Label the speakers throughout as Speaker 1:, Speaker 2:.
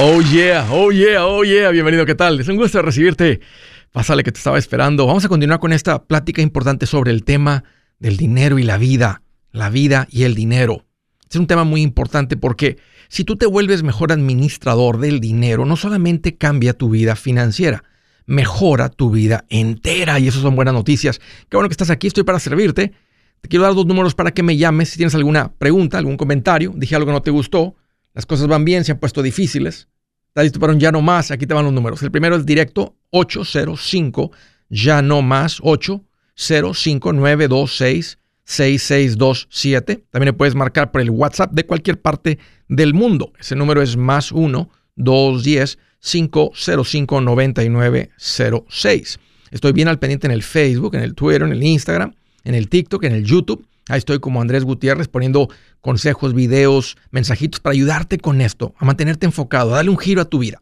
Speaker 1: Oh yeah, oh yeah, oh yeah, bienvenido, ¿qué tal? Es un gusto recibirte. Pásale que te estaba esperando. Vamos a continuar con esta plática importante sobre el tema del dinero y la vida, la vida y el dinero. Es un tema muy importante porque si tú te vuelves mejor administrador del dinero, no solamente cambia tu vida financiera, mejora tu vida entera y eso son buenas noticias. Qué bueno que estás aquí, estoy para servirte. Te quiero dar dos números para que me llames si tienes alguna pregunta, algún comentario, dije algo que no te gustó las cosas van bien, se han puesto difíciles. ¿Estás listo para un ya no más? Aquí te van los números. El primero es directo 805 ya no más 805 6627. También le puedes marcar por el WhatsApp de cualquier parte del mundo. Ese número es más 1 210 505 9906. Estoy bien al pendiente en el Facebook, en el Twitter, en el Instagram, en el TikTok, en el YouTube. Ahí estoy como Andrés Gutiérrez poniendo consejos, videos, mensajitos para ayudarte con esto, a mantenerte enfocado, a darle un giro a tu vida.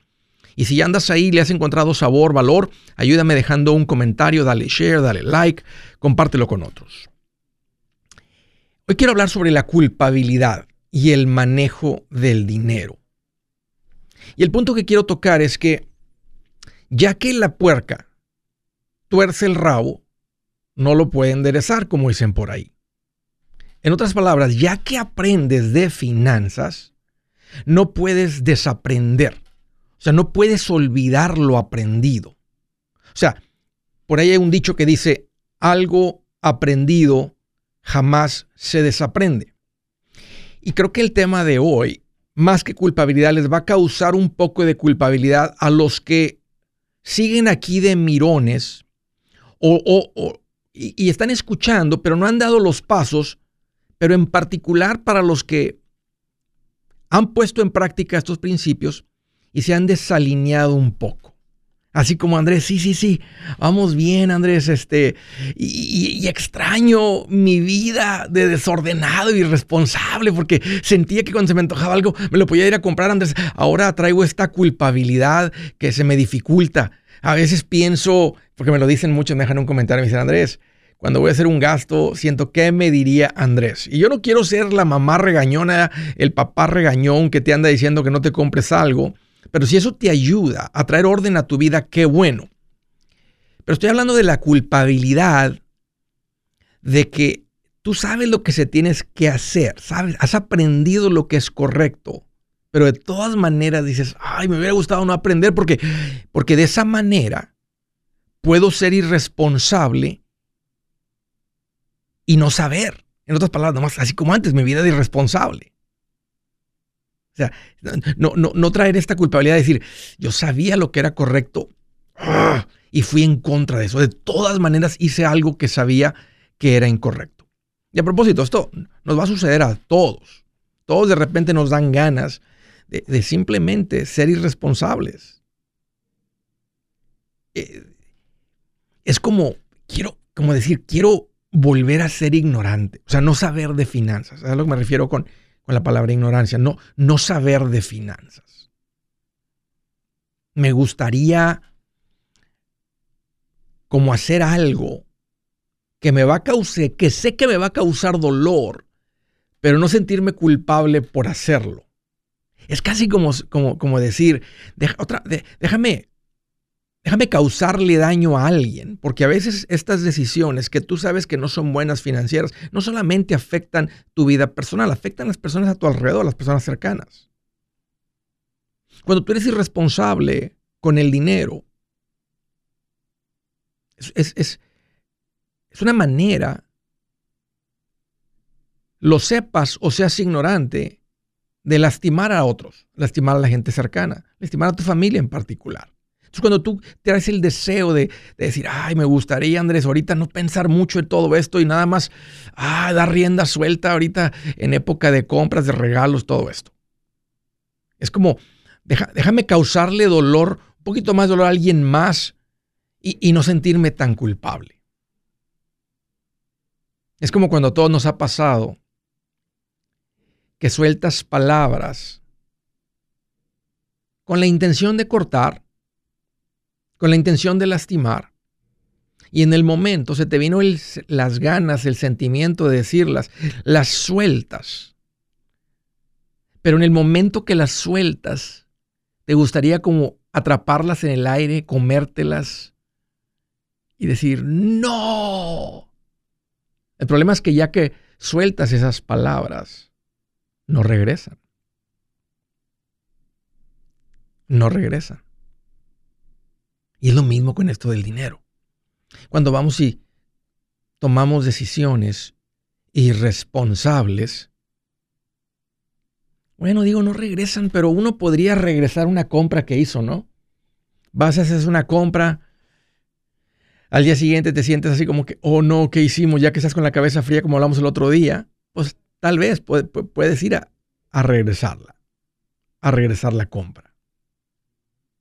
Speaker 1: Y si ya andas ahí, le has encontrado sabor, valor, ayúdame dejando un comentario, dale share, dale like, compártelo con otros. Hoy quiero hablar sobre la culpabilidad y el manejo del dinero. Y el punto que quiero tocar es que ya que la puerca tuerce el rabo, no lo puede enderezar, como dicen por ahí. En otras palabras, ya que aprendes de finanzas, no puedes desaprender. O sea, no puedes olvidar lo aprendido. O sea, por ahí hay un dicho que dice, algo aprendido jamás se desaprende. Y creo que el tema de hoy, más que culpabilidad, les va a causar un poco de culpabilidad a los que siguen aquí de mirones o, y están escuchando, pero no han dado los pasos pero en particular para los que han puesto en práctica estos principios y se han desalineado un poco. Así como Andrés, sí, sí, sí, vamos bien, Andrés, este, y, extraño mi vida de desordenado y irresponsable, porque sentía que cuando se me antojaba algo me lo podía ir a comprar, Andrés. Ahora traigo esta culpabilidad que se me dificulta. A veces pienso, porque me lo dicen mucho, me dejan un comentario, me dicen, Andrés, cuando voy a hacer un gasto, siento qué me diría Andrés. Y yo no quiero ser la mamá regañona, el papá regañón que te anda diciendo que no te compres algo, pero si eso te ayuda a traer orden a tu vida, qué bueno. Pero estoy hablando de la culpabilidad de que tú sabes lo que se tienes que hacer, sabes, has aprendido lo que es correcto, pero de todas maneras dices, ay, me hubiera gustado no aprender porque, porque de esa manera puedo ser irresponsable y no saber. En otras palabras, nomás, así como antes, mi vida de irresponsable. O sea, no, no, no traer esta culpabilidad de decir, yo sabía lo que era correcto ¡ah! y fui en contra de eso. De todas maneras hice algo que sabía que era incorrecto. Y a propósito, esto nos va a suceder a todos. Todos de repente nos dan ganas de, de simplemente ser irresponsables. Eh, es como, quiero, como decir, quiero volver a ser ignorante, o sea, no saber de finanzas. ¿Sabes a lo que me refiero con, con la palabra ignorancia? No, no saber de finanzas. Me gustaría como hacer algo que me va a causar, que sé que me va a causar dolor, pero no sentirme culpable por hacerlo. Es casi como, como, como decir, otra, déjame, déjame causarle daño a alguien, porque a veces estas decisiones que tú sabes que no son buenas financieras, no solamente afectan tu vida personal, afectan a las personas a tu alrededor, a las personas cercanas. Cuando tú eres irresponsable con el dinero, es, es, es una manera, lo sepas o seas ignorante, de lastimar a otros, lastimar a la gente cercana, lastimar a tu familia en particular. Cuando tú tienes el deseo de, decir, ay, me gustaría, Andrés, ahorita no pensar mucho en todo esto y nada más, ah, dar rienda suelta ahorita en época de compras, de regalos, todo esto. Es como, déjame causarle dolor, un poquito más dolor a alguien más y, y no sentirme tan culpable. Es como cuando a todos nos ha pasado que sueltas palabras con la intención de cortar con la intención de lastimar. Y en el momento se te vino las ganas, el sentimiento de decirlas, las sueltas. Pero en el momento que las sueltas, ¿Te gustaría como atraparlas en el aire, comértelas y decir, no? El problema es que ya que sueltas esas palabras, no regresan. No regresan. Y es lo mismo con esto del dinero. Cuando vamos y tomamos decisiones irresponsables, bueno, digo, no regresan, pero uno podría regresar una compra que hizo, ¿no? Vas a hacer una compra, al día siguiente te sientes así como que, oh no, ¿qué hicimos? Ya que estás con la cabeza fría como hablamos el otro día, pues tal vez puedes ir a, a regresarla, a regresar la compra.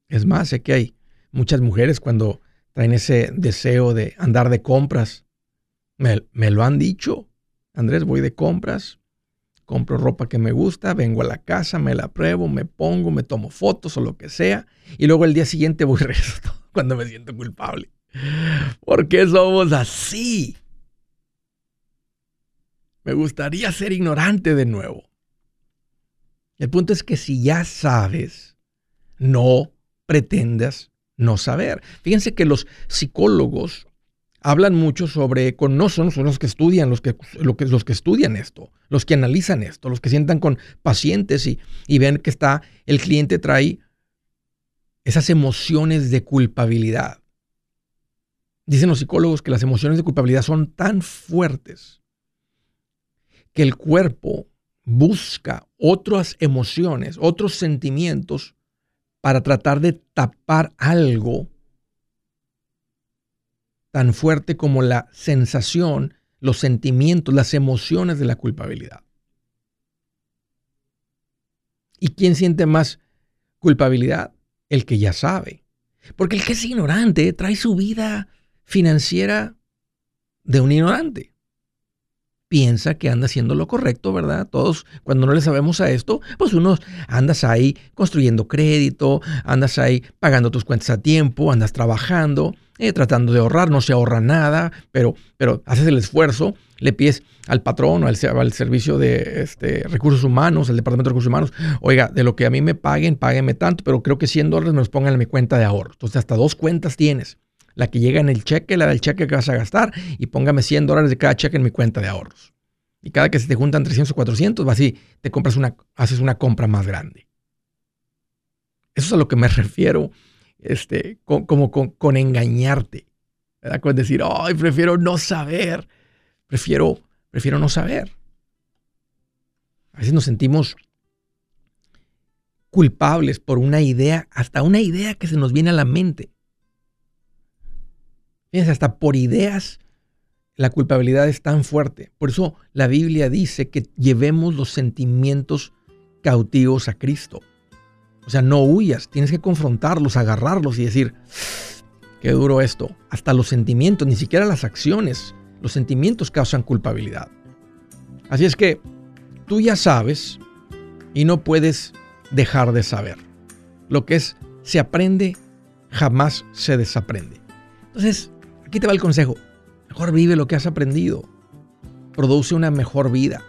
Speaker 1: Es más, sé que hay muchas mujeres cuando traen ese deseo de andar de compras, me, lo han dicho, Andrés, voy de compras, compro ropa que me gusta, vengo a la casa, me la pruebo, me pongo, me tomo fotos o lo que sea, y luego el día siguiente voy regreso cuando me siento culpable. ¿Por qué somos así? Me gustaría ser ignorante de nuevo. El punto es que si ya sabes, no pretendas no saber. Fíjense que los psicólogos hablan mucho sobre, con, no son, los que estudian, los que, los que estudian esto, los que analizan esto, los que sientan con pacientes y, y ven que está, el cliente trae esas emociones de culpabilidad. Dicen los psicólogos que las emociones de culpabilidad son tan fuertes que el cuerpo busca otras emociones, otros sentimientos para tratar de tapar algo tan fuerte como la sensación, los sentimientos, las emociones de la culpabilidad. ¿Y quién siente más culpabilidad? El que ya sabe. Porque el que es ignorante trae su vida financiera de un ignorante. Piensa que anda haciendo lo correcto, ¿verdad? Todos, cuando no le sabemos a esto, pues uno andas ahí construyendo crédito, andas ahí pagando tus cuentas a tiempo, andas trabajando, eh, tratando de ahorrar, no se ahorra nada, pero, pero haces el esfuerzo, le pides al patrón o al, servicio de este, recursos humanos, al departamento de recursos humanos, oiga, de lo que a mí me paguen, páguenme tanto, pero creo que 100 dólares me los pongan en mi cuenta de ahorro. Entonces hasta dos cuentas tienes. La que llega en el cheque, la del cheque que vas a gastar, y póngame 100 dólares de cada cheque en mi cuenta de ahorros. Y cada que se te juntan 300 o 400, vas y te compras una, haces una compra más grande. Eso es a lo que me refiero este, con, como con, engañarte. ¿verdad? Con decir, ay, prefiero no saber. Prefiero, prefiero no saber. A veces nos sentimos culpables por una idea, hasta una idea que se nos viene a la mente. Fíjense, hasta por ideas la culpabilidad es tan fuerte. Por eso la Biblia dice que llevemos los sentimientos cautivos a Cristo. O sea, no huyas, tienes que confrontarlos, agarrarlos y decir, qué duro esto. Hasta los sentimientos, ni siquiera las acciones, los sentimientos causan culpabilidad. Así es que tú ya sabes y no puedes dejar de saber. Lo que es, se aprende, jamás se desaprende. Entonces, aquí te va el consejo. Mejor vive lo que has aprendido. Produce una mejor vida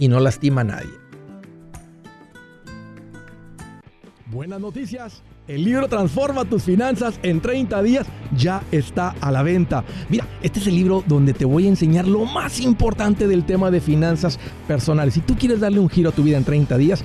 Speaker 1: y no lastima a nadie.
Speaker 2: Buenas noticias. El libro Transforma tus finanzas en 30 días ya está a la venta. Mira, este es el libro donde te voy a enseñar lo más importante del tema de finanzas personales. Si tú quieres darle un giro a tu vida en 30 días,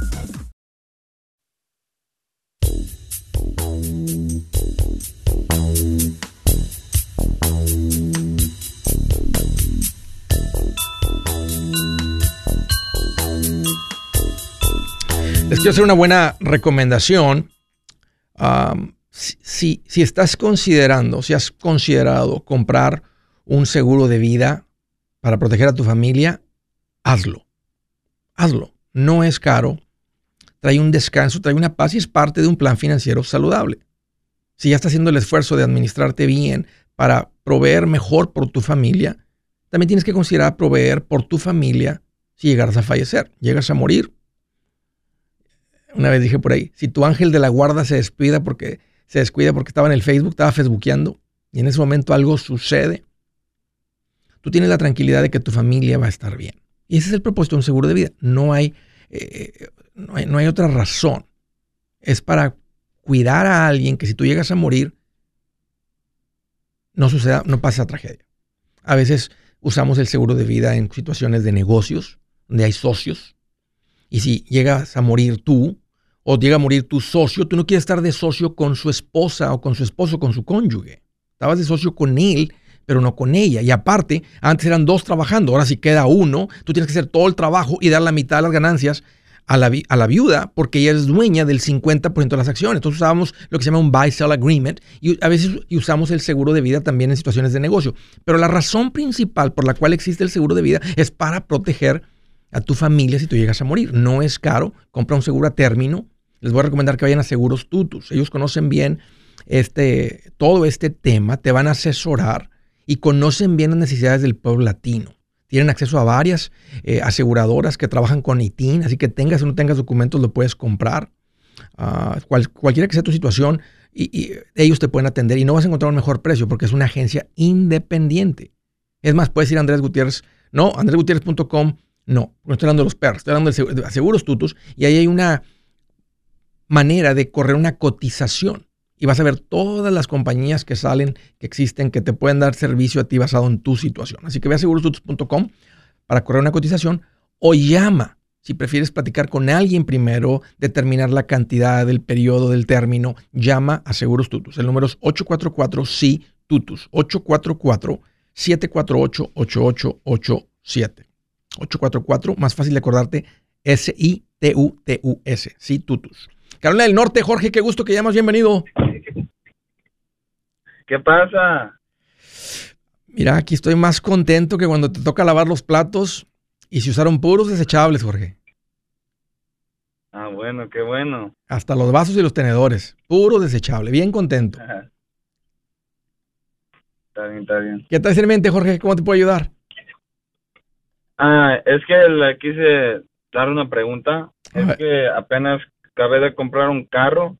Speaker 1: Les quiero hacer una buena recomendación. si, si, estás considerando, si has considerado comprar un seguro de vida para proteger a tu familia, hazlo. Hazlo. No es caro. Trae un descanso, trae una paz y es parte de un plan financiero saludable. Si ya estás haciendo el esfuerzo de administrarte bien para proveer mejor por tu familia, también tienes que considerar proveer por tu familia si llegaras a fallecer, llegas a morir una vez dije por ahí, si tu ángel de la guarda se descuida porque se descuida porque estaba en el Facebook, estaba facebookeando y en ese momento algo sucede, tú tienes la tranquilidad de que tu familia va a estar bien. Y ese es el propósito de un seguro de vida. No hay, eh, no hay, no hay otra razón. Es para cuidar a alguien que si tú llegas a morir, no suceda, no pasa tragedia. A veces usamos el seguro de vida en situaciones de negocios, donde hay socios. Y si llegas a morir tú, o llega a morir tu socio, tú no quieres estar de socio con su esposa o con su esposo, con su cónyuge. Estabas de socio con él, pero no con ella. Y aparte, antes eran dos trabajando, ahora si queda uno, tú tienes que hacer todo el trabajo y dar la mitad de las ganancias a la, a la viuda porque ella es dueña del 50% de las acciones. Entonces usábamos lo que se llama un buy-sell agreement y a veces usamos el seguro de vida también en situaciones de negocio. Pero la razón principal por la cual existe el seguro de vida es para proteger a tu familia si tú llegas a morir. No es caro, compra un seguro a término. Les voy a recomendar que vayan a Seguros Tutus. Ellos conocen bien este, todo este tema, te van a asesorar y conocen bien las necesidades del pueblo latino. Tienen acceso a varias eh, aseguradoras que trabajan con ITIN, así que tengas o no tengas documentos lo puedes comprar. Uh, cualquiera que sea tu situación, y, ellos te pueden atender y no vas a encontrar un mejor precio porque es una agencia independiente. Es más, puedes ir a Andrés Gutiérrez, no, andresgutierrez.com no, no estoy hablando de los perros, estoy hablando de seguros tutus y ahí hay una manera de correr una cotización y vas a ver todas las compañías que salen, que existen, que te pueden dar servicio a ti basado en tu situación. Así que ve a segurostutus.com para correr una cotización o llama si prefieres platicar con alguien primero, determinar la cantidad del periodo del término, llama a Seguros Tutus. El número es 844 sí Tutus 844 748 8887. 844, más fácil de acordarte, S-I-T-U-T-U-S, sí, Tutus. Carolina del Norte, Jorge, qué gusto que llamas, bienvenido.
Speaker 3: ¿Qué pasa?
Speaker 1: Mira, aquí estoy más contento que cuando te toca lavar los platos y se usaron puros desechables, Jorge.
Speaker 3: Ah, bueno, qué bueno.
Speaker 1: Hasta los vasos y los tenedores, puro desechable, bien contento.
Speaker 3: Está bien, está bien.
Speaker 1: ¿Qué tal en mente, Jorge? ¿Cómo te puedo ayudar?
Speaker 3: Ah, es que le quise dar una pregunta. Es que apenas acabé de comprar un carro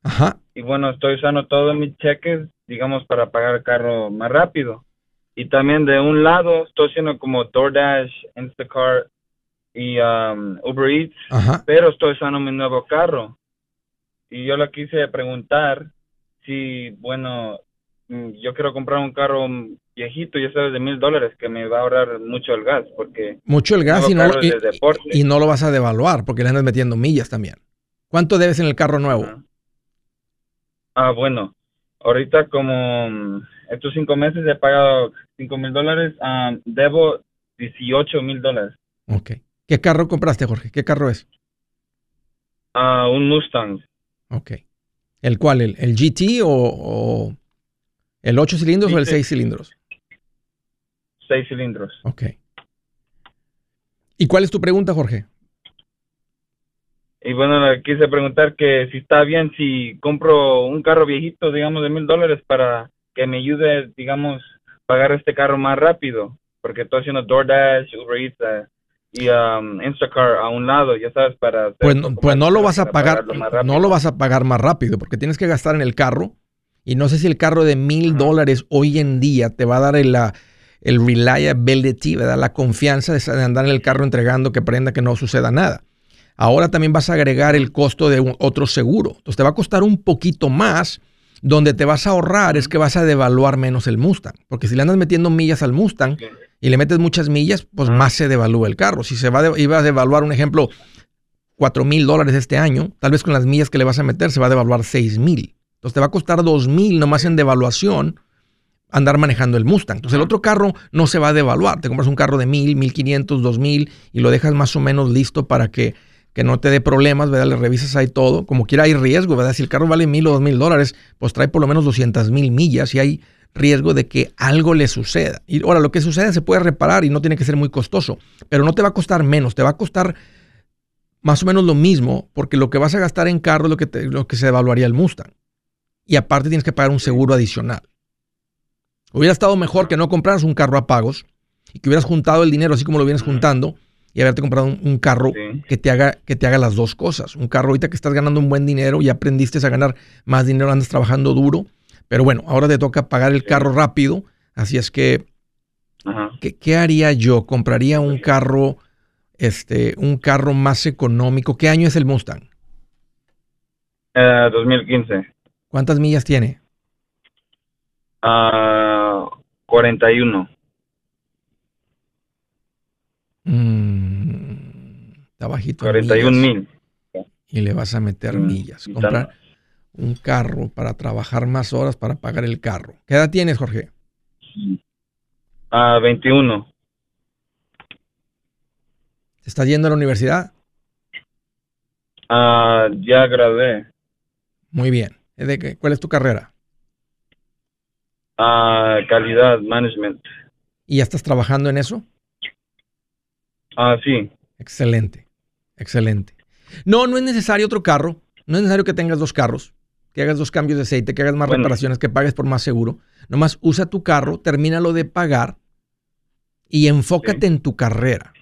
Speaker 3: y bueno, estoy usando todos mis cheques, digamos, para pagar el carro más rápido. Y también de un lado estoy haciendo como DoorDash, Instacart y um, Uber Eats, pero estoy usando mi nuevo carro. Y yo le quise preguntar si, bueno, mm, yo quiero comprar un carro viejito, ya sabes, de mil dólares, que me va a ahorrar mucho el gas, porque...
Speaker 1: Mucho el gas y no, y, no, lo vas a devaluar, porque le andas metiendo millas también. ¿Cuánto debes en el carro nuevo?
Speaker 3: Ah, bueno, ahorita como mm, estos cinco meses he pagado cinco mil dólares, ah, debo 18 mil dólares.
Speaker 1: Ok. ¿Qué carro compraste, Jorge? ¿Qué carro es?
Speaker 3: Ah, un Mustang.
Speaker 1: Ok. ¿El cuál? ¿El, el GT o, el 8 cilindros o el 6 cilindros?
Speaker 3: 6 cilindros.
Speaker 1: Ok. ¿Y cuál es tu pregunta, Jorge?
Speaker 3: Y bueno, quise preguntar que si está bien si compro un carro viejito, digamos, de mil dólares para que me ayude, digamos, pagar este carro más rápido, porque estoy haciendo DoorDash, Uber Eats eh, y um, Instacart a un lado, ya sabes, para...
Speaker 1: Pues, pues no lo vas a pagar, no lo vas a pagar más rápido, porque tienes que gastar en el carro, y no sé si el carro de mil dólares hoy en día te va a dar el, el reliability, ¿verdad? la confianza de andar en el carro entregando que prenda que no suceda nada. Ahora también vas a agregar el costo de otro seguro. Entonces te va a costar un poquito más. Donde te vas a ahorrar es que vas a devaluar menos el Mustang. Porque si le andas metiendo millas al Mustang y le metes muchas millas, pues más se devalúa el carro. Si se va a iba a devaluar, un ejemplo, 4 mil dólares este año, tal vez con las millas que le vas a meter se va a devaluar 6 mil. Entonces te va a costar 2 mil nomás en devaluación andar manejando el Mustang. Entonces el otro carro no se va a devaluar. Te compras un carro de mil, mil quinientos, dos mil y lo dejas más o menos listo para que, que no te dé problemas, ¿verdad? Le revisas ahí todo. Como quiera hay riesgo, ¿verdad? Si el carro vale mil o dos mil dólares, pues trae por lo menos 200 mil millas y hay riesgo de que algo le suceda. Y ahora, lo que sucede se puede reparar y no tiene que ser muy costoso, pero no te va a costar menos, te va a costar más o menos lo mismo, porque lo que vas a gastar en carro es lo que, lo que se evaluaría el Mustang. Y aparte tienes que pagar un seguro adicional. Hubiera estado mejor que no compraras un carro a pagos y que hubieras juntado el dinero así como lo vienes juntando y haberte comprado un, carro que, te haga, que te haga las dos cosas. Un carro ahorita que estás ganando un buen dinero y aprendiste a ganar más dinero, andas trabajando duro. Pero bueno, ahora te toca pagar el carro rápido. Así es que, ¿qué, haría yo? ¿Compraría un carro, este, un carro más económico? ¿Qué año es el Mustang?
Speaker 3: 2015.
Speaker 1: ¿Cuántas millas tiene?
Speaker 3: Uh, 41.
Speaker 1: Mm, está bajito.
Speaker 3: 41 mil.
Speaker 1: Y le vas a meter mm, millas. Comprar un carro para trabajar más horas para pagar el carro. ¿Qué edad tienes, Jorge?
Speaker 3: A 21.
Speaker 1: ¿Estás yendo a la universidad?
Speaker 3: Ah, ya gradué.
Speaker 1: Muy bien. ¿De ¿Cuál es tu carrera?
Speaker 3: calidad, management.
Speaker 1: ¿Y ya estás trabajando en eso?
Speaker 3: Ah, sí.
Speaker 1: Excelente, excelente. No, no es necesario otro carro. No es necesario que tengas dos carros, que hagas dos cambios de aceite, que hagas más reparaciones, que pagues por más seguro. Nomás usa tu carro, termínalo de pagar y enfócate en tu carrera.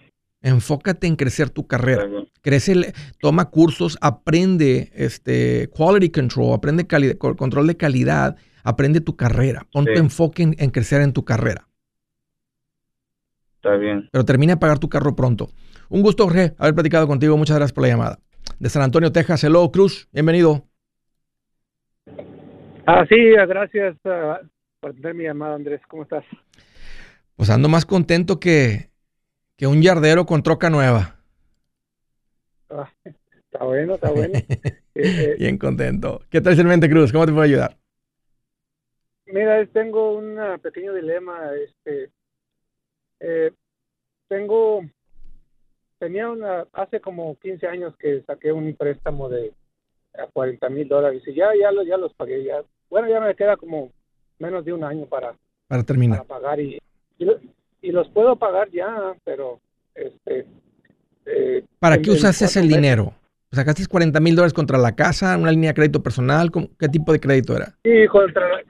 Speaker 1: Enfócate en crecer tu carrera. Crece, toma cursos, aprende este quality control, aprende control de calidad aprende tu carrera, pon tu enfoque en, crecer en tu carrera.
Speaker 3: Está bien.
Speaker 1: Pero termina de pagar tu carro pronto. Un gusto, Jorge, haber platicado contigo. Muchas gracias por la llamada. De San Antonio, Texas, hello, Cruz, bienvenido.
Speaker 4: Ah, sí, gracias ah, por tener mi llamada, Andrés. ¿Cómo estás?
Speaker 1: Pues ando más contento que, que un yardero con troca nueva.
Speaker 4: Ah, está bueno, está bueno.
Speaker 1: Eh, eh. Bien contento. ¿Qué tal, mente, Cruz? ¿Cómo te puedo ayudar?
Speaker 4: Mira, tengo un pequeño dilema. Este, eh, tengo, tenía una, hace como 15 años que saqué un préstamo de 40 mil dólares y ya, ya, los, ya los pagué. Ya, bueno, ya me queda como menos de un año para,
Speaker 1: para terminar.
Speaker 4: Para pagar y, y, los puedo pagar ya, pero este.
Speaker 1: Eh, ¿Para qué usas ese dinero? ¿Sacaste 40 mil dólares contra la casa, una línea de crédito personal? ¿Qué tipo de crédito era?
Speaker 4: Sí, contra,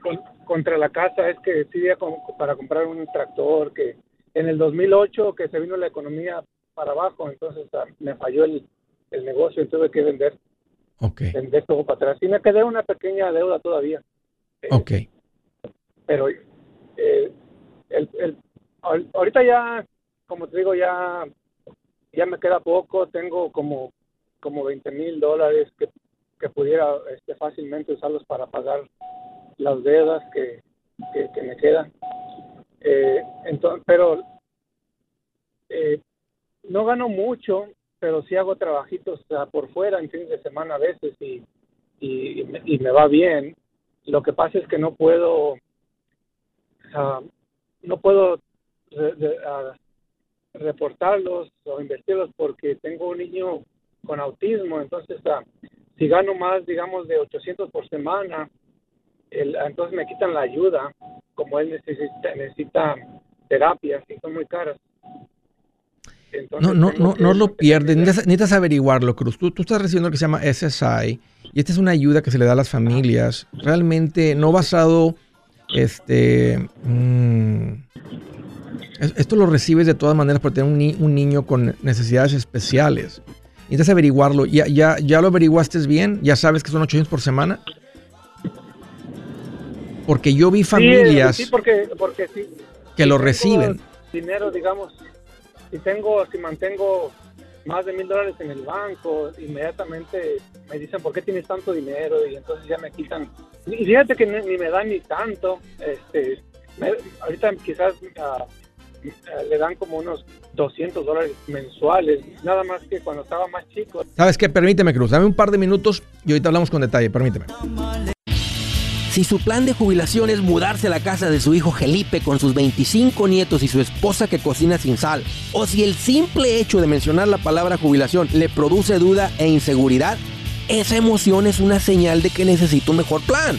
Speaker 4: contra la casa es que decidí para comprar un tractor que en el 2008 que se vino la economía para abajo, entonces ah, me falló el, negocio y tuve que vender. Vender todo para atrás. Y me quedé una pequeña deuda todavía.
Speaker 1: Eh, ok.
Speaker 4: Pero eh, el, ahorita ya, como te digo, ya, ya me queda poco. Tengo como, como 20 mil dólares que, que pudiera este, fácilmente usarlos para pagar las deudas que, que, me quedan. Eh, entonces, pero eh, no gano mucho, pero sí hago trabajitos por fuera en fin de semana a veces y, y, me va bien. Lo que pasa es que no puedo, ah, no puedo ah, reportarlos o investirlos porque tengo un niño con autismo, entonces uh, si gano más, digamos, de 800 por semana, entonces me quitan la ayuda, como él necesita, necesita terapias y son muy caras.
Speaker 1: no, no, no, no lo pierdes, necesitas, averiguarlo, Cruz. Tú, tú, estás recibiendo lo que se llama SSI y esta es una ayuda que se le da a las familias, realmente no basado, este, mm, esto lo recibes de todas maneras por tener un, un niño con necesidades especiales. Necesitas averiguarlo. ¿Ya, ya, ¿Ya lo averiguaste bien? ¿Ya sabes que son 800 por semana? Porque yo vi familias
Speaker 4: sí, porque, porque
Speaker 1: que lo reciben.
Speaker 4: Dinero, digamos, si tengo, si mantengo más de mil dólares en el banco, inmediatamente me dicen, ¿por qué tienes tanto dinero? Y entonces ya me quitan. Y fíjate que ni, me dan ni tanto. Este, ahorita quizás uh, le dan como unos 200 dólares mensuales, nada más que cuando estaba más chico.
Speaker 1: ¿Sabes qué? Permíteme, Cruz, dame un par de minutos y ahorita hablamos con detalle, permíteme.
Speaker 5: Si su plan de jubilación es mudarse a la casa de su hijo Felipe con sus 25 nietos y su esposa que cocina sin sal, o si el simple hecho de mencionar la palabra jubilación le produce duda e inseguridad, esa emoción es una señal de que necesita un mejor plan.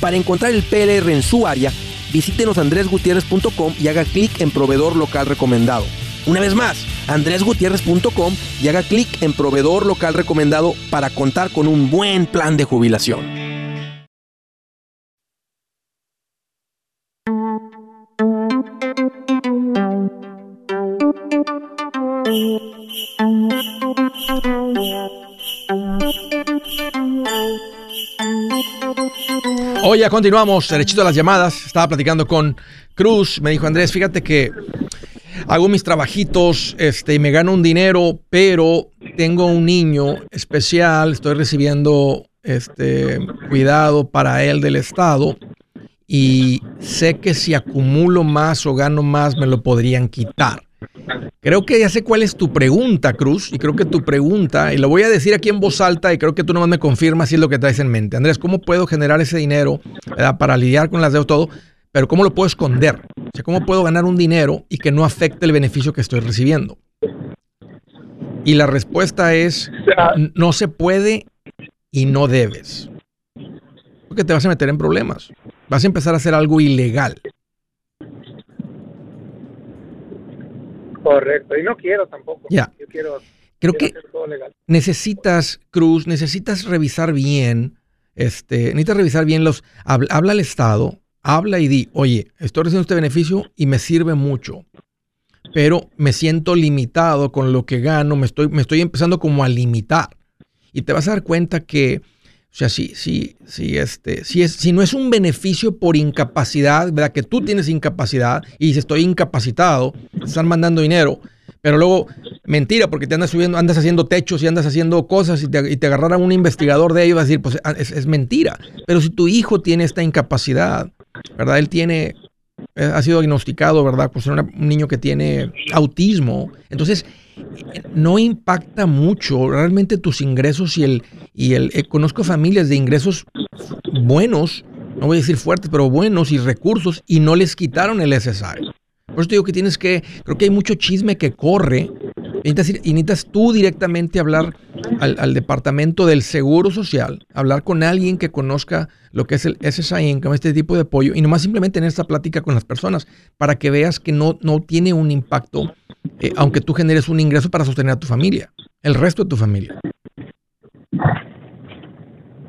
Speaker 5: Para encontrar el PLR en su área, visítenos andresgutierrez.com y haga clic en proveedor local recomendado. Una vez más, andresgutierrez.com y haga clic en proveedor local recomendado para contar con un buen plan de jubilación.
Speaker 1: Oye, continuamos, derechito a las llamadas. Estaba platicando con Cruz. Me dijo, Andrés, fíjate que hago mis trabajitos este, y me gano un dinero, pero tengo un niño especial, estoy recibiendo este, cuidado para él del Estado y sé que si acumulo más o gano más me lo podrían quitar. Creo que ya sé cuál es tu pregunta, Cruz, y creo que tu pregunta, y lo voy a decir aquí en voz alta, y creo que tú nomás me confirmas si es lo que traes en mente. Andrés, ¿cómo puedo generar ese dinero para lidiar con las deudas todo? Pero ¿cómo lo puedo esconder? O sea, ¿cómo puedo ganar un dinero y que no afecte el beneficio que estoy recibiendo? Y la respuesta es, no se puede y no debes. Porque te vas a meter en problemas. Vas a empezar a hacer algo ilegal.
Speaker 4: Correcto, y no quiero tampoco.
Speaker 1: Ya.
Speaker 4: Yo quiero,
Speaker 1: Creo que necesitas, Cruz, necesitas revisar bien, este, necesitas revisar bien los, habla, al Estado, habla y di, oye, estoy recibiendo este beneficio y me sirve mucho, pero me siento limitado con lo que gano, me estoy, me estoy empezando como a limitar. Y te vas a dar cuenta que o sea, si, si, si, este, si, es, si no es un beneficio por incapacidad, ¿verdad? Que tú tienes incapacidad y dices estoy incapacitado, te están mandando dinero, pero luego, mentira, porque te andas subiendo, andas haciendo techos y andas haciendo cosas y te, y te agarraran un investigador de ellos, vas a decir, pues ah, es, es, mentira. Pero si tu hijo tiene esta incapacidad, ¿verdad? Él tiene, eh, ha sido diagnosticado, ¿verdad? Pues un niño que tiene autismo. Entonces, no impacta mucho realmente tus ingresos y el, y el eh, conozco familias de ingresos buenos, no voy a decir fuertes, pero buenos y recursos y no les quitaron el SSI. Por eso te digo que tienes que, creo que hay mucho chisme que corre y necesitas, tú directamente hablar al, departamento del Seguro Social, hablar con alguien que conozca lo que es el SSI Income, este tipo de apoyo, y nomás simplemente tener esta plática con las personas para que veas que no, no tiene un impacto, eh, aunque tú generes un ingreso para sostener a tu familia, el resto de tu familia.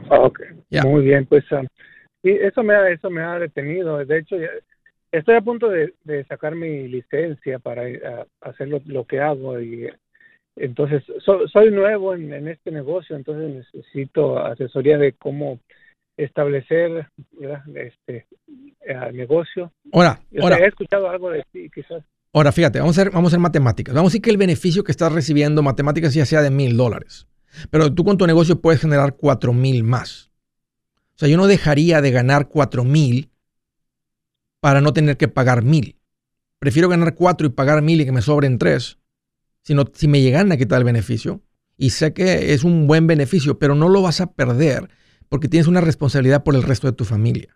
Speaker 4: Ok, muy bien, pues um, eso, me ha, eso me ha detenido. De hecho, estoy a punto de, sacar mi licencia para eh, hacer lo, que hago y entonces soy nuevo en, este negocio, entonces necesito asesoría de cómo establecer este eh, negocio.
Speaker 1: Ahora, ahora,
Speaker 4: he escuchado algo de ti, quizás.
Speaker 1: Ahora, fíjate, vamos a, hacer, a matemáticas. Vamos a decir que el beneficio que estás recibiendo, matemáticas, ya sea de mil dólares. Pero tú con tu negocio puedes generar cuatro mil más. O sea, yo no dejaría de ganar 4 mil para no tener que pagar mil. Prefiero ganar 4 y pagar mil y que me sobren 3. Sino, si me llegan a quitar el beneficio, y sé que es un buen beneficio, pero no lo vas a perder porque tienes una responsabilidad por el resto de tu familia.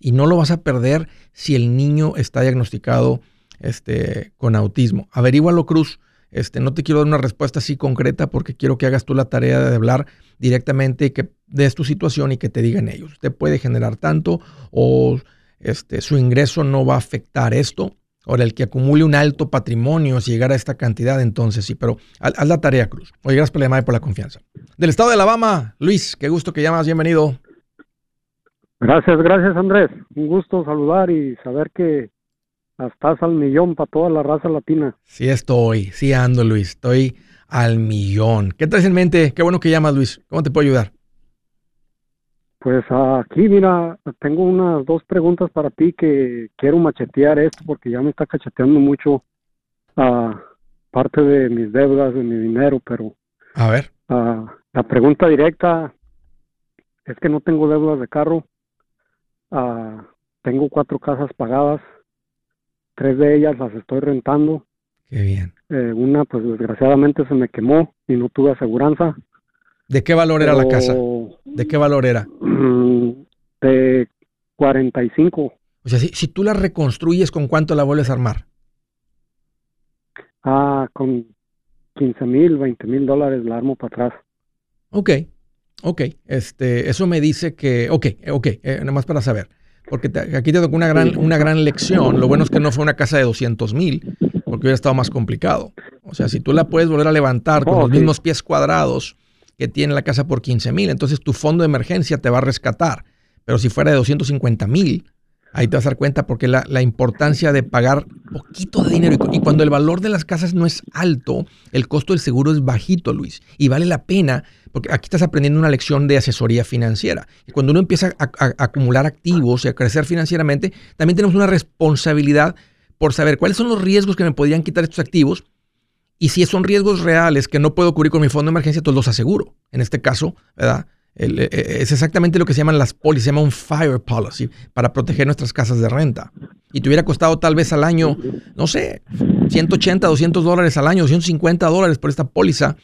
Speaker 1: Y no lo vas a perder si el niño está diagnosticado este, con autismo. Averígualo, Cruz. Este, no te quiero dar una respuesta así concreta porque quiero que hagas tú la tarea de hablar directamente y que des tu situación y que te digan ellos. Usted puede generar tanto o este, su ingreso no va a afectar esto. Ahora, el que acumule un alto patrimonio, si llegara a esta cantidad, entonces sí, pero haz, la tarea, Cruz. Oye, gracias por la llamada y por la confianza. Del estado de Alabama, Luis, qué gusto que llamas, bienvenido.
Speaker 6: Gracias, gracias Andrés. Un gusto saludar y saber que estás al millón para toda la raza latina.
Speaker 1: Sí estoy, sí ando Luis, estoy al millón. ¿Qué traes en mente? Qué bueno que llamas Luis. ¿Cómo te puedo ayudar?
Speaker 6: Pues aquí, mira, tengo unas dos preguntas para ti que quiero machetear esto porque ya me está cacheteando mucho a parte de mis deudas, de mi dinero, pero...
Speaker 1: A ver.
Speaker 6: la pregunta directa es que no tengo deudas de carro Ah, tengo cuatro casas pagadas, tres de ellas las estoy rentando.
Speaker 1: Qué bien.
Speaker 6: Eh, una, pues desgraciadamente se me quemó y no tuve aseguranza.
Speaker 1: ¿De qué valor era la casa? ¿De qué valor era?
Speaker 6: De 45.
Speaker 1: O sea, si, si tú la reconstruyes, ¿con cuánto la vuelves a armar?
Speaker 6: Ah, con 15 mil, 20 mil dólares la armo para atrás.
Speaker 1: Ok, Ok, este, eso me dice que, ok, ok, eh, nada más para saber, porque aquí te tocó una gran, una gran lección. Lo bueno es que no fue una casa de 200 mil, porque hubiera estado más complicado. O sea, si tú la puedes volver a levantar con los mismos pies cuadrados que tiene la casa por 15 mil, entonces tu fondo de emergencia te va a rescatar. Pero si fuera de 250 mil, Ahí te vas a dar cuenta porque la, importancia de pagar poquito de dinero y, cuando el valor de las casas no es alto, el costo del seguro es bajito, Luis. Y vale la pena porque aquí estás aprendiendo una lección de asesoría financiera. Y cuando uno empieza a, acumular activos y a crecer financieramente, también tenemos una responsabilidad por saber cuáles son los riesgos que me podrían quitar estos activos y si son riesgos reales que no puedo cubrir con mi fondo de emergencia, entonces los aseguro. En este caso, ¿verdad? Eh, eh, es exactamente lo que se llaman las pólizas, se llama un fire policy para proteger nuestras casas de renta. Y te hubiera costado tal vez al año, no sé, 180, 200 dólares al año, 150 dólares por esta póliza,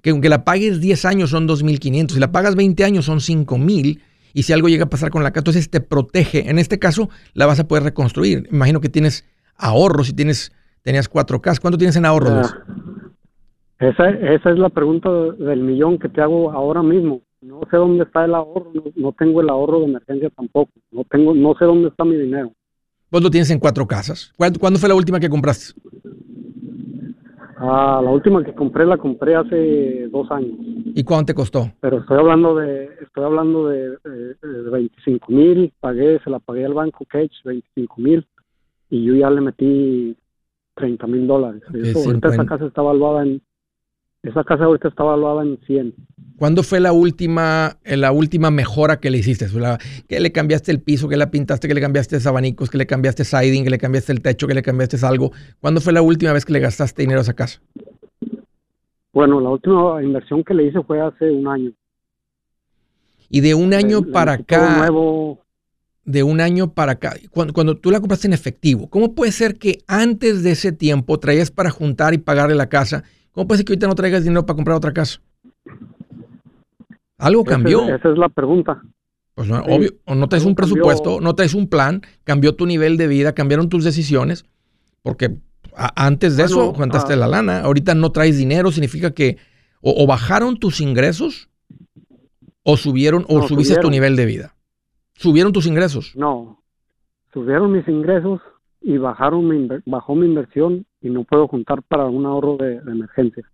Speaker 1: que aunque la pagues 10 años son 2.500, si la pagas 20 años son 5.000, y si algo llega a pasar con la casa, entonces te protege. En este caso, la vas a poder reconstruir. Imagino que tienes ahorros, si tienes, tenías cuatro casas. ¿Cuánto tienes en ahorros?
Speaker 6: esa, esa es la pregunta del millón que te hago ahora mismo no sé dónde está el ahorro, no, tengo el ahorro de emergencia tampoco, no tengo, no sé dónde está mi dinero.
Speaker 1: ¿Vos lo tienes en cuatro casas? ¿Cuándo, fue la última que compraste?
Speaker 6: Ah, la última que compré la compré hace dos años.
Speaker 1: ¿Y cuánto te costó?
Speaker 6: Pero estoy hablando de, estoy hablando de, 25 mil, pagué, se la pagué al banco Cage, 25 mil, y yo ya le metí 30 mil dólares. ahorita esa casa está evaluada en, esa casa ahorita está evaluada en 100.
Speaker 1: ¿Cuándo fue la última, eh, la última mejora que le hiciste? ¿Que le cambiaste el piso, que la pintaste, que le cambiaste abanicos, que le cambiaste siding, que le cambiaste el techo, que le cambiaste algo? ¿Cuándo fue la última vez que le gastaste dinero a esa casa?
Speaker 6: Bueno, la última inversión que le hice fue hace un año.
Speaker 1: Y de un año para acá, de un año para acá, cuando, cuando, tú la compraste en efectivo, ¿cómo puede ser que antes de ese tiempo traías para juntar y pagarle la casa? ¿Cómo puede ser que ahorita no traigas dinero para comprar otra casa? Algo cambió.
Speaker 6: esa es la pregunta.
Speaker 1: Pues no, obvio, o no traes un presupuesto, no traes un plan, cambió tu nivel de vida, cambiaron tus decisiones, porque antes de eso contaste ah. la lana, ahorita no traes dinero, significa que o, bajaron tus ingresos o subieron o subiste tu nivel de vida. ¿Subieron tus ingresos?
Speaker 6: No, subieron mis ingresos y bajaron mi bajó mi inversión y no puedo juntar para un ahorro de emergencia.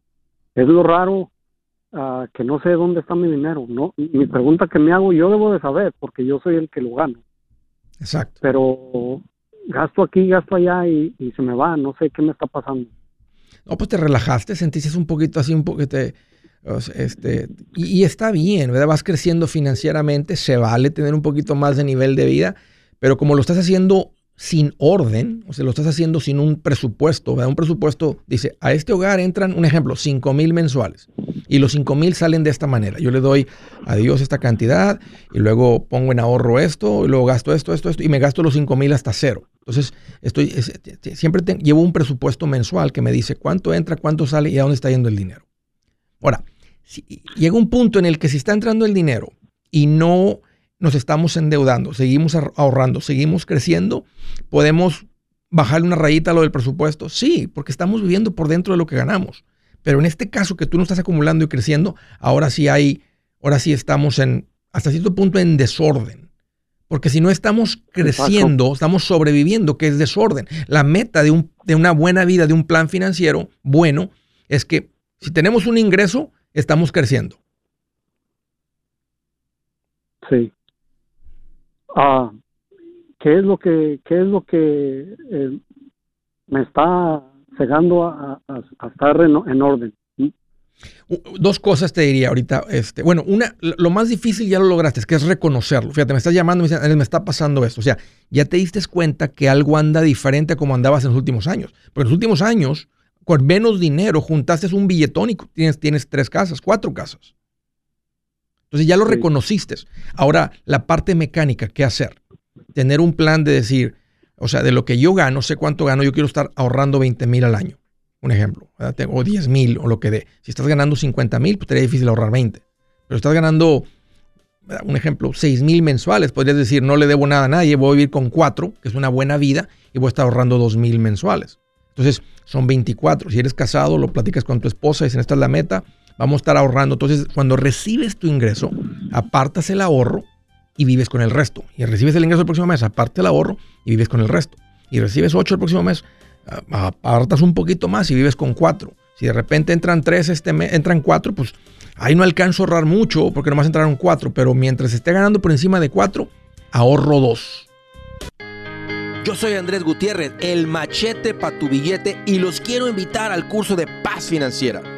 Speaker 6: Es lo raro que no sé dónde está mi dinero. No, mi pregunta que me hago, yo debo de saber, porque yo soy el que lo gano.
Speaker 1: Exacto.
Speaker 6: Pero gasto aquí, gasto allá y, se me va, no sé qué me está pasando.
Speaker 1: No, pues te relajaste, sentiste un poquito así, un poquito, este, y, está bien, ¿verdad? Vas creciendo financieramente, se vale tener un poquito más de nivel de vida, pero como lo estás haciendo sin orden, o sea, lo estás haciendo sin un presupuesto, ¿verdad? Un presupuesto dice, a este hogar entran, un ejemplo, 5 mil mensuales. Y los 5 mil salen de esta manera. Yo le doy a Dios esta cantidad y luego pongo en ahorro esto y luego gasto esto, esto, esto y me gasto los 5 mil hasta cero. Entonces, estoy, siempre llevo un presupuesto mensual que me dice cuánto entra, cuánto sale y a dónde está yendo el dinero. Ahora, llega un punto en el que si está entrando el dinero y no nos estamos endeudando, seguimos ahorrando, seguimos creciendo, podemos bajarle una rayita a lo del presupuesto. Sí, porque estamos viviendo por dentro de lo que ganamos. Pero en este caso que tú no estás acumulando y creciendo, ahora sí hay, ahora sí estamos en, hasta cierto punto en desorden. Porque si no estamos creciendo, estamos sobreviviendo, que es desorden. La meta de, un, de una buena vida, de un plan financiero bueno, es que si tenemos un ingreso, estamos creciendo.
Speaker 6: Sí. Ah, ¿qué es lo que, eh, me está cegando a, estar en, orden?
Speaker 1: Dos cosas te diría ahorita. Este, bueno, una, lo más difícil ya lo lograste, es que es reconocerlo. Fíjate, me estás llamando, me, me está pasando esto. O sea, ya te diste cuenta que algo anda diferente a como andabas en los últimos años. Pero en los últimos años, con menos dinero, juntaste un billetón y tienes, tienes tres casas, cuatro casas. Entonces ya lo reconociste. Ahora, la parte mecánica, ¿qué hacer? Tener un plan de decir, o sea, de lo que yo gano, sé cuánto gano, yo quiero estar ahorrando 20 mil al año. Un ejemplo, o 10 mil o lo que dé. Si estás ganando 50 mil, pues sería difícil ahorrar 20. Pero estás ganando, un ejemplo, 6 mil mensuales, podrías decir, no le debo nada a nadie, voy a vivir con 4, que es una buena vida, y voy a estar ahorrando 2 mil mensuales. Entonces, son 24. Si eres casado, lo platicas con tu esposa y dicen, esta es la meta, vamos a estar ahorrando. Entonces, cuando recibes tu ingreso, apartas el ahorro y vives con el resto. Y recibes el ingreso el próximo mes, apartas el ahorro y vives con el resto. Y recibes 8 el próximo mes, apartas un poquito más y vives con 4. Si de repente entran 3 este mes, entran 4, pues ahí no alcanzo a ahorrar mucho porque nomás entraron 4. Pero mientras esté ganando por encima de 4, ahorro 2.
Speaker 5: Yo soy Andrés Gutiérrez, el machete para tu billete y los quiero invitar al curso de paz financiera.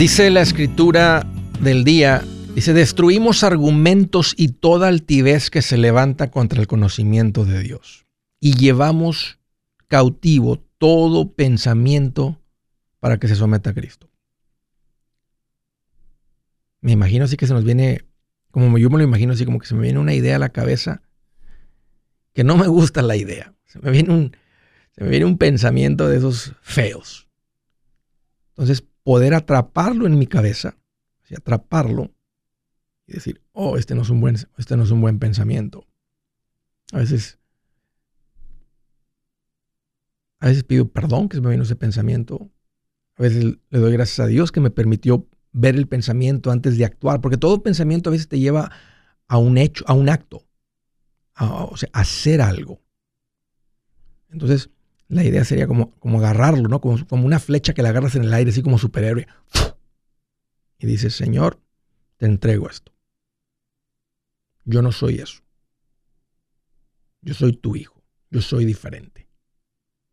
Speaker 1: Dice la escritura del día, dice, destruimos argumentos y toda altivez que se levanta contra el conocimiento de Dios. Y llevamos cautivo todo pensamiento para que se someta a Cristo. Me imagino así que se nos viene, como yo me lo imagino así, como que se me viene una idea a la cabeza que no me gusta la idea. Se me viene un, se me viene un pensamiento de esos feos. Entonces, poder atraparlo en mi cabeza, atraparlo y decir, oh, este no es un buen, este no es un buen pensamiento. A veces, a veces pido perdón que se me vino ese pensamiento. A veces le doy gracias a Dios que me permitió ver el pensamiento antes de actuar, porque todo pensamiento a veces te lleva a un hecho, a un acto, o sea, a hacer algo. Entonces, la idea sería como, como agarrarlo, ¿no? Como, como, una flecha que la agarras en el aire, así como superhéroe. Y dices, Señor, te entrego esto. Yo no soy eso. Yo soy tu hijo. Yo soy diferente.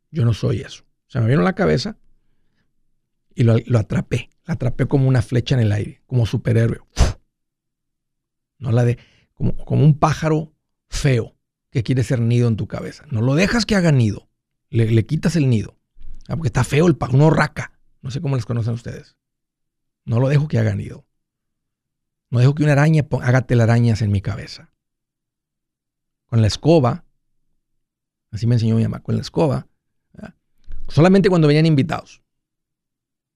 Speaker 1: Yo no soy eso. Se me vino a la cabeza y lo, atrapé. La atrapé como una flecha en el aire, como superhéroe. No la de, como, como un pájaro feo que quiere ser nido en tu cabeza. No lo dejas que haga nido le, quitas el nido. Ah, porque está feo el pan, uno raca. No sé cómo les conocen ustedes. No lo dejo que hagan nido. No dejo que una araña haga telarañas en mi cabeza. Con la escoba, así me enseñó mi mamá, con la escoba, solamente cuando venían invitados.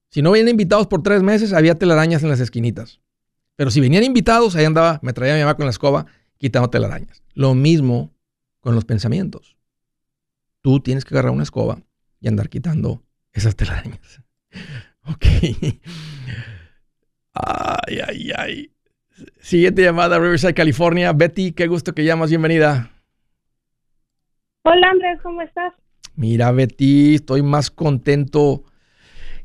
Speaker 1: Si no venían invitados por tres meses, había telarañas en las esquinitas. Pero si venían invitados, ahí andaba, me traía mi mamá con la escoba quitando telarañas. Lo mismo con los pensamientos. Tú tienes que agarrar una escoba y andar quitando esas telarañas. Ok. Ay, ay, ay. Siguiente llamada, Riverside, California. Betty, qué gusto que llamas. Bienvenida.
Speaker 7: Hola, Andrés, ¿cómo estás?
Speaker 1: Mira, Betty, estoy más contento.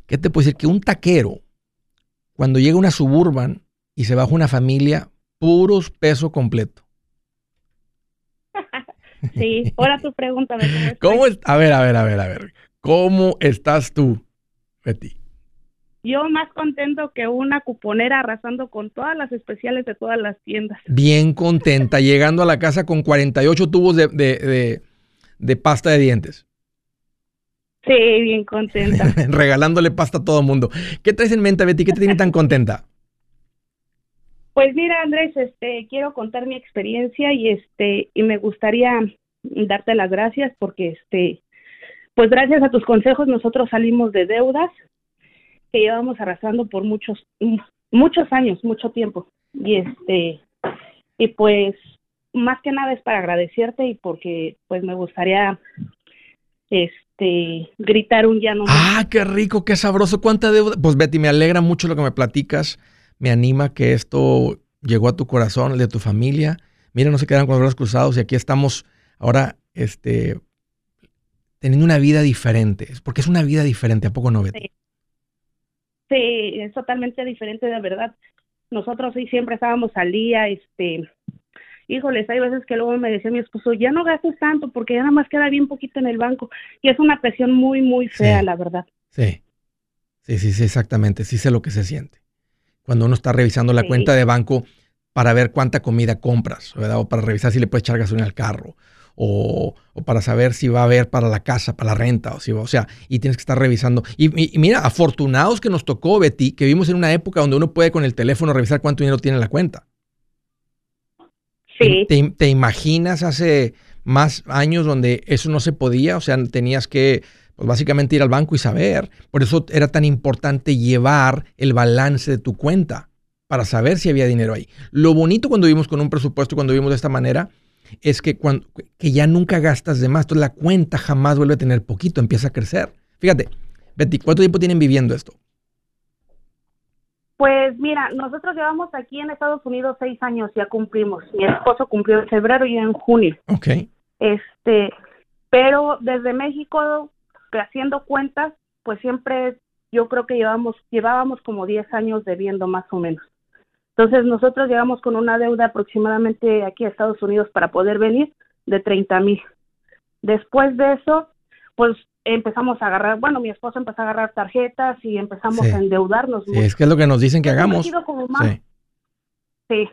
Speaker 1: ¿Qué te puedo decir? Que un taquero, cuando llega una suburban y se baja una familia, puros peso completo.
Speaker 7: Sí, ahora tú pregúntame.
Speaker 1: ¿Cómo. A ver, a ver, a ver, a ver. ¿Cómo estás tú, Betty?
Speaker 7: Yo más contento que una cuponera arrasando con todas las especiales de todas las tiendas.
Speaker 1: Bien contenta, llegando a la casa con 48 tubos de, de, de, pasta de dientes.
Speaker 7: Sí, bien contenta.
Speaker 1: Regalándole pasta a todo el mundo. ¿Qué traes en mente, Betty? ¿Qué te tiene tan contenta?
Speaker 7: Pues mira, Andrés, este, quiero contar mi experiencia y este, y me gustaría darte las gracias porque este, pues gracias a tus consejos nosotros salimos de deudas que llevamos arrastrando por muchos muchos años, mucho tiempo. Y este y pues más que nada es para agradecerte y porque pues me gustaría este gritar un llano.
Speaker 1: Ah, qué rico, qué sabroso, cuánta deuda. Pues Betty, me alegra mucho lo que me platicas, me anima que esto llegó a tu corazón, el de tu familia. Mira, no se quedan con los brazos cruzados y aquí estamos ahora este teniendo una vida diferente, porque es una vida diferente, ¿a poco no, Betty?
Speaker 7: Sí, es totalmente diferente de verdad. Nosotros sí siempre estábamos al día, este, híjoles, hay veces que luego me decía mi esposo, ya no gastes tanto porque ya nada más queda bien poquito en el banco. Y es una presión muy, muy fea, la verdad.
Speaker 1: Sí, sí, sí, sí, exactamente, sí sé lo que se siente. Cuando uno está revisando la cuenta de banco para ver cuánta comida compras, ¿verdad? O para revisar si le puedes echar gasolina al carro, o, para saber si va a haber para la casa, para la renta, o si o sea, y tienes que estar revisando. Y, mira, afortunados que nos tocó, Betty, que vivimos en una época donde uno puede con el teléfono revisar cuánto dinero tiene en la cuenta.
Speaker 7: Sí.
Speaker 1: ¿Te, imaginas hace más años donde eso no se podía? O sea, tenías que pues básicamente ir al banco y saber. Por eso era tan importante llevar el balance de tu cuenta para saber si había dinero ahí. Lo bonito cuando vivimos con un presupuesto, cuando vivimos de esta manera, es que, cuando, que ya nunca gastas de más. Entonces la cuenta jamás vuelve a tener poquito, empieza a crecer. Fíjate, Betty, ¿cuánto tiempo tienen viviendo esto?
Speaker 7: Pues mira, nosotros llevamos aquí en Estados Unidos seis años, ya cumplimos. Mi esposo cumplió en febrero y en junio.
Speaker 1: Ok.
Speaker 7: Este, pero desde México, haciendo cuentas, pues siempre yo creo que llevamos, llevábamos como 10 años debiendo más o menos. Entonces nosotros llegamos con una deuda aproximadamente aquí a Estados Unidos para poder venir de 30 mil. Después de eso, pues empezamos a agarrar, bueno, mi esposo empezó a agarrar tarjetas y empezamos a endeudarnos.
Speaker 1: Sí, es que es lo que nos dicen que hagamos.
Speaker 7: sí. sí.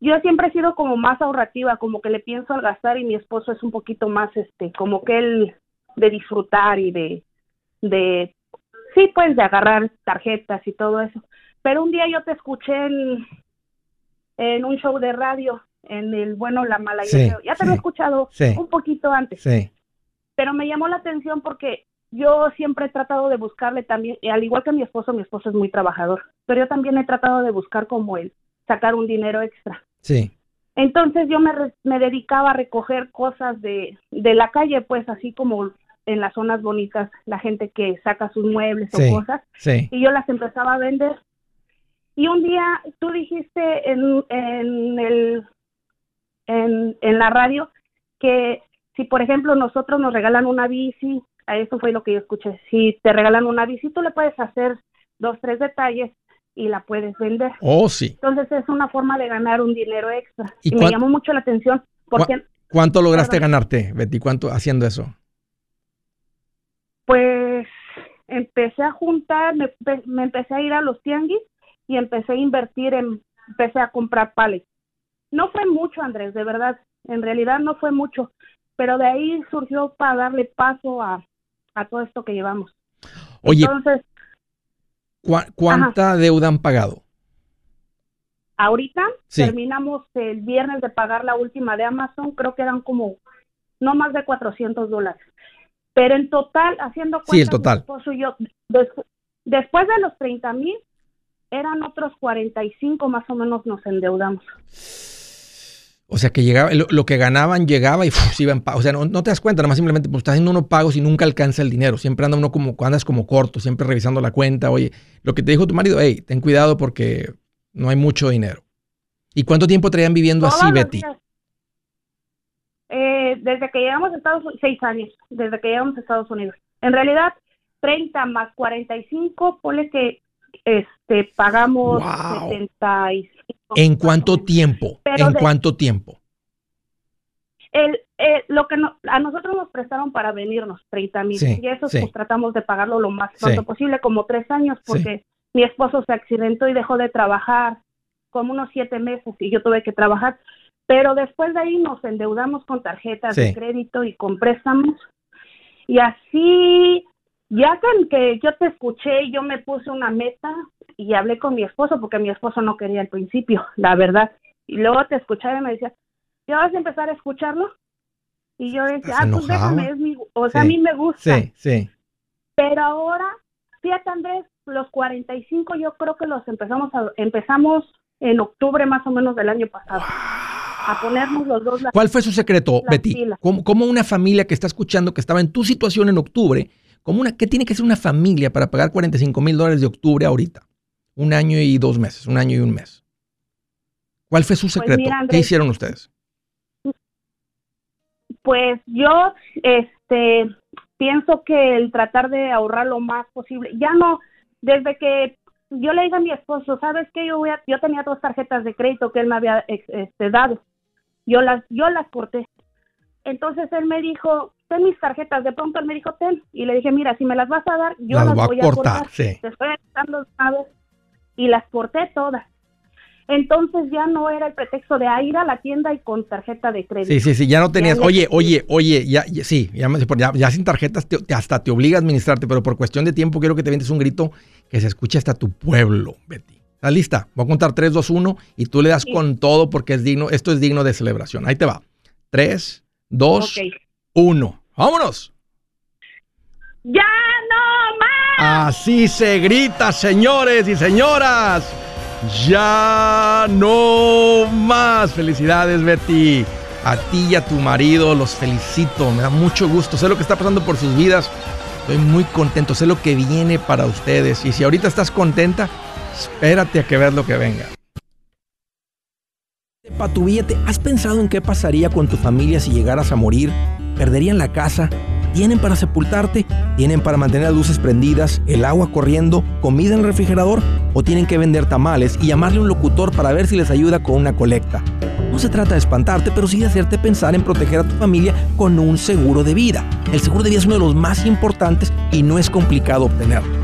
Speaker 7: Yo siempre he sido como más ahorrativa, como que le pienso al gastar y mi esposo es un poquito más, este, como que él de disfrutar y de, de, sí, pues de agarrar tarjetas y todo eso. Pero un día yo te escuché en, en un show de radio, en el bueno, la mala. Sí, ya te lo he escuchado un poquito antes.
Speaker 1: Sí.
Speaker 7: Pero me llamó la atención porque yo siempre he tratado de buscarle también, al igual que mi esposo, mi esposo es muy trabajador, pero yo también he tratado de buscar como él, sacar un dinero extra.
Speaker 1: Sí.
Speaker 7: Entonces yo me, me dedicaba a recoger cosas de, de la calle, pues así como en las zonas bonitas, la gente que saca sus muebles o cosas,
Speaker 1: sí.
Speaker 7: y yo las empezaba a vender y un día tú dijiste en, en, el, en, en la radio que si, por ejemplo, nosotros nos regalan una bici, a eso fue lo que yo escuché, si te regalan una bici, tú le puedes hacer dos, tres detalles y la puedes vender.
Speaker 1: Oh, sí.
Speaker 7: Entonces es una forma de ganar un dinero extra. Y, me llamó mucho la atención porque...
Speaker 1: ¿Cuánto lograste ganarte, Betty? ¿Cuánto haciendo eso?
Speaker 7: Pues empecé a juntar, me, me empecé a ir a los tianguis y empecé a invertir en, empecé a comprar pallets. No fue mucho, Andrés, de verdad, en realidad no fue mucho, pero de ahí surgió para darle paso a, a todo esto que llevamos.
Speaker 1: Oye, Entonces, ¿cuánta deuda han pagado?
Speaker 7: Ahorita terminamos el viernes de pagar la última de Amazon, creo que eran como no más de 400 dólares. Pero en total, haciendo
Speaker 1: cuentas, sí, el total.
Speaker 7: esposo y yo, después de los 30 mil, eran otros 45 más o menos nos endeudamos.
Speaker 1: O sea, que llegaba, lo, que ganaban llegaba y se iba en pago. O sea, no, te das cuenta, nada más simplemente pues estás haciendo unos pagos y nunca alcanza el dinero. Siempre anda uno como, andas como corto, siempre revisando la cuenta. Oye, lo que te dijo tu marido, hey, ten cuidado porque no hay mucho dinero. ¿Y cuánto tiempo traían viviendo así, Betty?
Speaker 7: Eh, desde que llegamos a Estados Unidos, seis años, desde que llegamos a Estados Unidos. En realidad, 30 más 45, ponle que este, pagamos wow. 75.
Speaker 1: ¿En cuánto tiempo? ¿En cuánto tiempo?
Speaker 7: El, lo que a nosotros nos prestaron para venirnos, 30 mil, y eso pues tratamos de pagarlo lo más pronto posible, como tres años, porque mi esposo se accidentó y dejó de trabajar como unos siete meses y yo tuve que trabajar, pero después de ahí nos endeudamos con tarjetas de crédito y con préstamos, y así ya que, yo te escuché, yo me puse una meta y hablé con mi esposo porque mi esposo no quería al principio, la verdad. Y luego te escuchaba y me decía, ¿ya vas a empezar a escucharlo? Y yo decía, ah, pues déjame, es mi, o sea, a mí me gusta.
Speaker 1: Sí, sí.
Speaker 7: Pero ahora, fíjate Andrés, los 45 yo creo que los empezamos a, empezamos en octubre más o menos del año pasado. A ponernos los dos.
Speaker 1: ¿Cuál fue su secreto, Betty? ¿Cómo, una familia que está escuchando que estaba en tu situación en octubre una, ¿Qué tiene que ser una familia para pagar 45 mil dólares de octubre ahorita? Un año y dos meses, un año y un mes. ¿Cuál fue su pues secreto? ¿Qué hicieron ustedes?
Speaker 7: Pues yo este, pienso que el tratar de ahorrar lo más posible, ya no, desde que yo le dije a mi esposo, ¿sabes qué? Yo, voy yo tenía dos tarjetas de crédito que él me había este, dado. Yo las, yo las corté. Entonces él me dijo, ten mis tarjetas. De pronto él me dijo, ten. Y le dije, mira, si me las vas a dar, yo las, voy, a cortar. Sí. Te estoy dando Y las corté todas. Entonces ya no era el pretexto de ir a la tienda y con tarjeta de crédito.
Speaker 1: Sí, sí, sí, ya no tenías. oye, oye, oye, ya, sí, ya, ya, sin tarjetas hasta te obliga a administrarte, pero por cuestión de tiempo quiero que te vientes un grito que se escuche hasta tu pueblo, Betty. ¿Estás lista? Voy a contar 3, 2, 1 y tú le das con todo porque es digno, esto es digno de celebración. Ahí te va. 3, 2, 1. ¡Vámonos!
Speaker 7: ¡Ya no más!
Speaker 1: Así se grita, señores y señoras. Ya no más. Felicidades, Betty. A ti y a tu marido los felicito. Me da mucho gusto. Sé lo que está pasando por sus vidas. Estoy muy contento. Sé lo que viene para ustedes. Y si ahorita estás contenta, espérate a que veas lo que venga. Para tu billete, ¿has pensado en qué pasaría con tu familia si llegaras a morir? ¿Perderían la casa? ¿Tienen para sepultarte? ¿Tienen para mantener las luces prendidas, el agua corriendo, comida en el refrigerador? ¿O tienen que vender tamales y llamarle a un locutor para ver si les ayuda con una colecta? No se trata de espantarte, pero sí de hacerte pensar en proteger a tu familia con un seguro de vida. El seguro de vida es uno de los más importantes y no es complicado obtenerlo.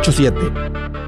Speaker 1: 87